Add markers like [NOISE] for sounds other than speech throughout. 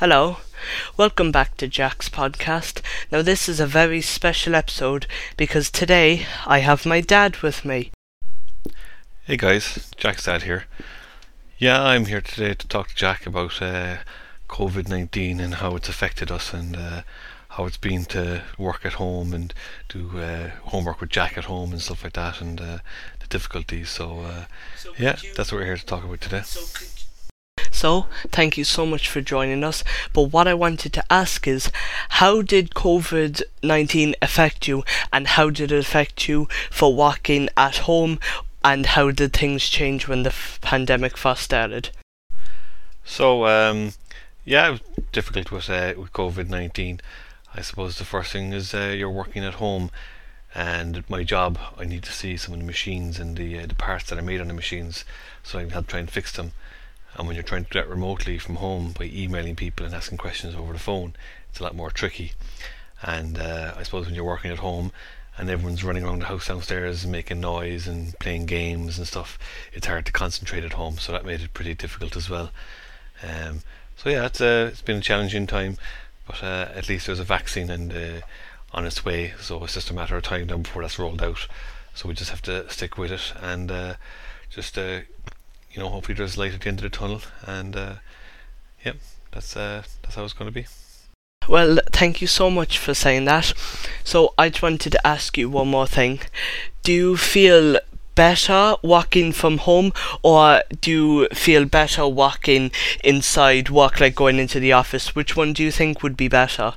Hello, welcome back to Jack's podcast. Now, this is a very special episode because today I have my dad with me. Hey guys, Jack's dad here. Yeah, I'm here today to talk to Jack about uh, COVID 19 and how it's affected us and uh, how it's been to work at home and do uh, homework with Jack at home and stuff like that and uh, the difficulties. So, uh, So yeah, you- that's what we're here to talk about today. So, thank you so much for joining us. But what I wanted to ask is, how did COVID 19 affect you, and how did it affect you for working at home, and how did things change when the f- pandemic first started? So, um, yeah, it was difficult with, uh, with COVID 19. I suppose the first thing is uh, you're working at home, and my job, I need to see some of the machines and the, uh, the parts that are made on the machines so I can help try and fix them. And when you're trying to do that remotely from home by emailing people and asking questions over the phone, it's a lot more tricky. And uh, I suppose when you're working at home and everyone's running around the house downstairs making noise and playing games and stuff, it's hard to concentrate at home. So that made it pretty difficult as well. Um, so yeah, it's uh, it's been a challenging time, but uh, at least there's a vaccine and uh, on its way. So it's just a matter of time now before that's rolled out. So we just have to stick with it and uh, just uh, you know hopefully there's light at the end of the tunnel. And uh, yep, that's uh, that's how it's going to be. Well, thank you so much for saying that. So, I just wanted to ask you one more thing. Do you feel better working from home, or do you feel better working inside work, like going into the office? Which one do you think would be better?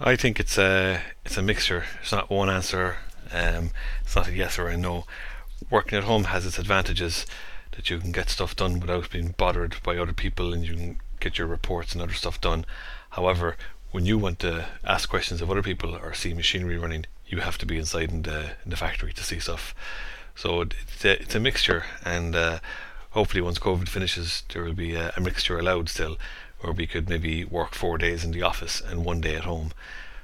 I think it's a it's a mixture. It's not one answer. Um, it's not a yes or a no. Working at home has its advantages that you can get stuff done without being bothered by other people, and you can get your reports and other stuff done. However, when you want to ask questions of other people or see machinery running, you have to be inside in the in the factory to see stuff. So it's a, it's a mixture, and uh, hopefully once COVID finishes, there will be a, a mixture allowed still, where we could maybe work four days in the office and one day at home.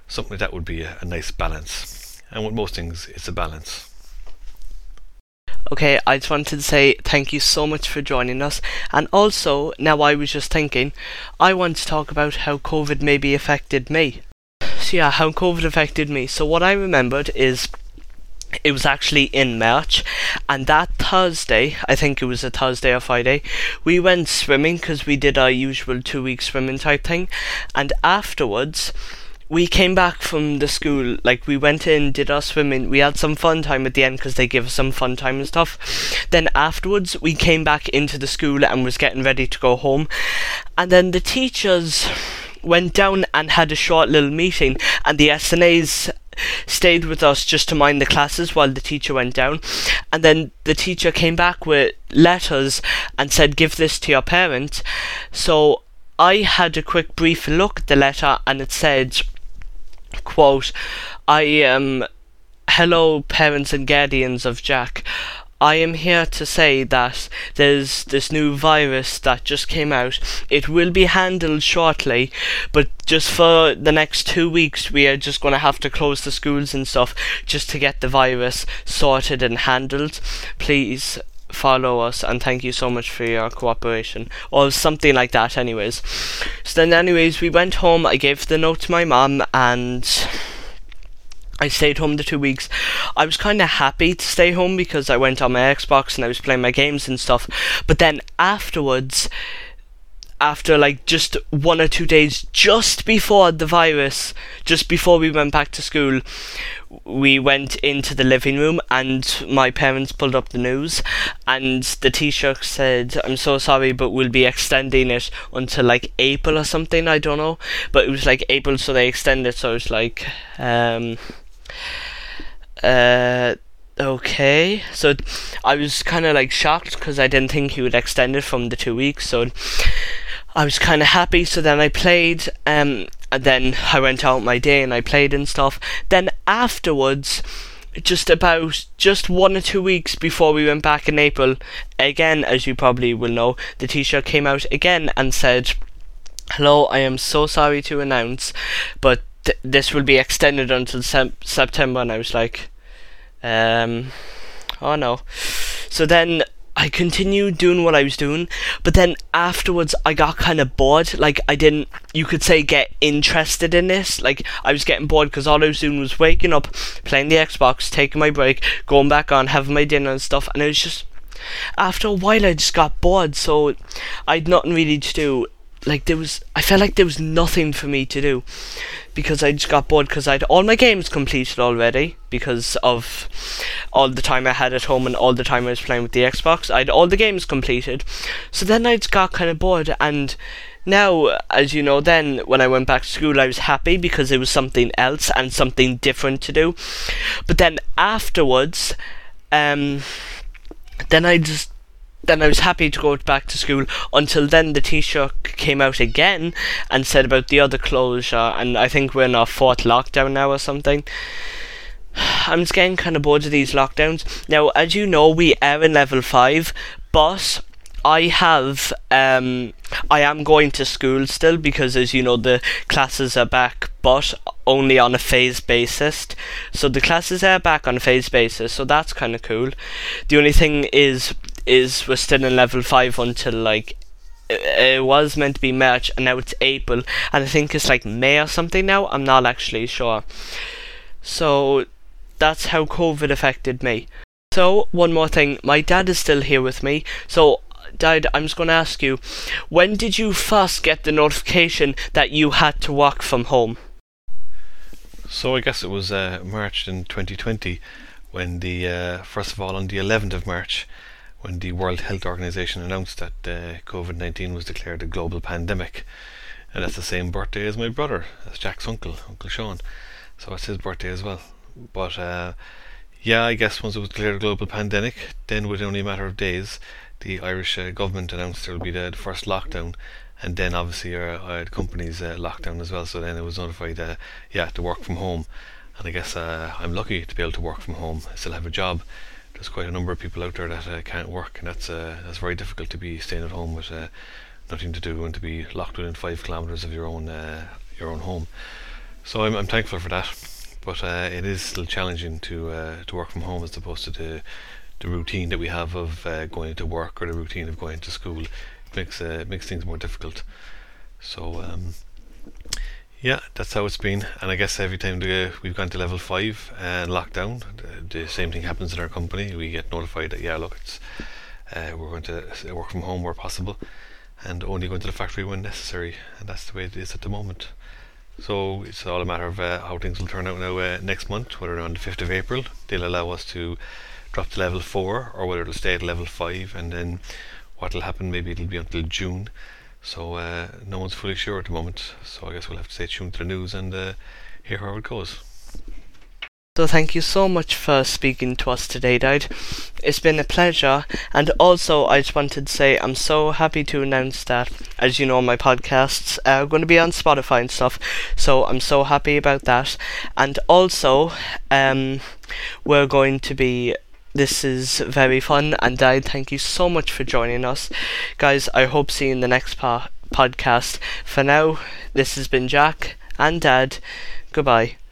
Something like that would be a, a nice balance. And with most things, it's a balance. Okay, I just wanted to say thank you so much for joining us. And also, now I was just thinking, I want to talk about how COVID maybe affected me. So, yeah, how COVID affected me. So, what I remembered is it was actually in March, and that Thursday, I think it was a Thursday or Friday, we went swimming because we did our usual two week swimming type thing. And afterwards, we came back from the school, like we went in, did our swimming, we had some fun time at the end because they give us some fun time and stuff. Then afterwards, we came back into the school and was getting ready to go home. And then the teachers went down and had a short little meeting, and the SNAs stayed with us just to mind the classes while the teacher went down. And then the teacher came back with letters and said, Give this to your parent. So I had a quick brief look at the letter and it said, quote, I am hello parents and guardians of Jack. I am here to say that there's this new virus that just came out. It will be handled shortly, but just for the next two weeks, we are just going to have to close the schools and stuff just to get the virus sorted and handled. Please follow us and thank you so much for your cooperation or something like that anyways so then anyways we went home i gave the note to my mum and I stayed home the two weeks. I was kind of happy to stay home because I went on my Xbox and I was playing my games and stuff. But then afterwards, after like just one or two days, just before the virus, just before we went back to school, we went into the living room and my parents pulled up the news and the teacher said, I'm so sorry, but we'll be extending it until like April or something, I don't know. But it was like April, so they extended so it was like, um, uh, okay. So I was kind of like shocked because I didn't think he would extend it from the two weeks. So I was kind of happy. So then I played, um, and then I went out my day and I played and stuff. Then afterwards, just about just one or two weeks before we went back in April, again, as you probably will know, the teacher came out again and said, "Hello, I am so sorry to announce, but th- this will be extended until sep- September." And I was like, um, "Oh no." So then I continued doing what I was doing, but then afterwards I got kind of bored. Like I didn't, you could say, get interested in this. Like I was getting bored because all I was doing was waking up, playing the Xbox, taking my break, going back on, having my dinner and stuff, and it was just. After a while, I just got bored, so I'd nothing really to do like there was I felt like there was nothing for me to do because I just got bored because I'd all my games completed already because of all the time I had at home and all the time I was playing with the Xbox. I'd all the games completed. So then I just got kind of bored and now as you know then when I went back to school I was happy because it was something else and something different to do. But then afterwards um then I just then I was happy to go back to school until then the Taoiseach came out again and said about the other closure and I think we're in our fourth lockdown now or something. [SIGHS] I'm just getting kind of bored of these lockdowns. Now, as you know, we are in level 5, but I have um I am going to school still because as you know the classes are back but only on a phase basis. So the classes are back on a phase basis, so that's kind of cool. The only thing is is we're still in level 5 until like it was meant to be March and now it's April and I think it's like May or something now. I'm not actually sure. So that's how COVID affected me. So one more thing, my dad is still here with me. So Dad, I'm just going to ask you, when did you first get the notification that you had to work from home? So I guess it was uh, March in 2020 when the uh, first of all on the 11th of March when the World Health Organization announced that uh, COVID 19 was declared a global pandemic. And that's the same birthday as my brother, as Jack's uncle, Uncle Sean. So it's his birthday as well. But uh, yeah, I guess once it was declared a global pandemic, then within only a matter of days, the Irish uh, government announced there would be the, the, first lockdown, and then obviously our, our company's uh, lockdown as well. So then it was notified, uh, yeah, to work from home. And I guess uh, I'm lucky to be able to work from home. I still have a job there's quite a number of people out there that uh, can't work, and that's uh, that's very difficult to be staying at home with uh, nothing to do and to be locked within five kilometres of your own uh, your own home. So I'm I'm thankful for that, but uh, it is still challenging to uh, to work from home as opposed to the the routine that we have of going to work or the routine of going to school. It makes makes things more difficult. So. Um, yeah, that's how it's been. And I guess every time we've gone to level five and lockdown, the, same thing happens in our company. We get notified that yeah, look, it's uh, we're going to work from home where possible, and only going to the factory when necessary. And that's the way it is at the moment. So it's all a matter of uh, how things will turn out now uh, next month. Whether on the fifth of April they'll allow us to drop to level four, or whether it'll stay at level five, and then what will happen? Maybe it'll be until June so uh, no one's fully sure at the moment. So I guess we'll have to stay tuned to the news and uh, hear how it goes. So thank you so much for speaking to us today, Dad. It's been a pleasure, and also I just wanted to say I'm so happy to announce that, as you know, my podcasts are going to be on Spotify and stuff. So I'm so happy about that, and also um, we're going to be this is very fun, and Dad, thank you so much for joining us. Guys, I hope see you in the next po- podcast. For now, this has been Jack and Dad. Goodbye.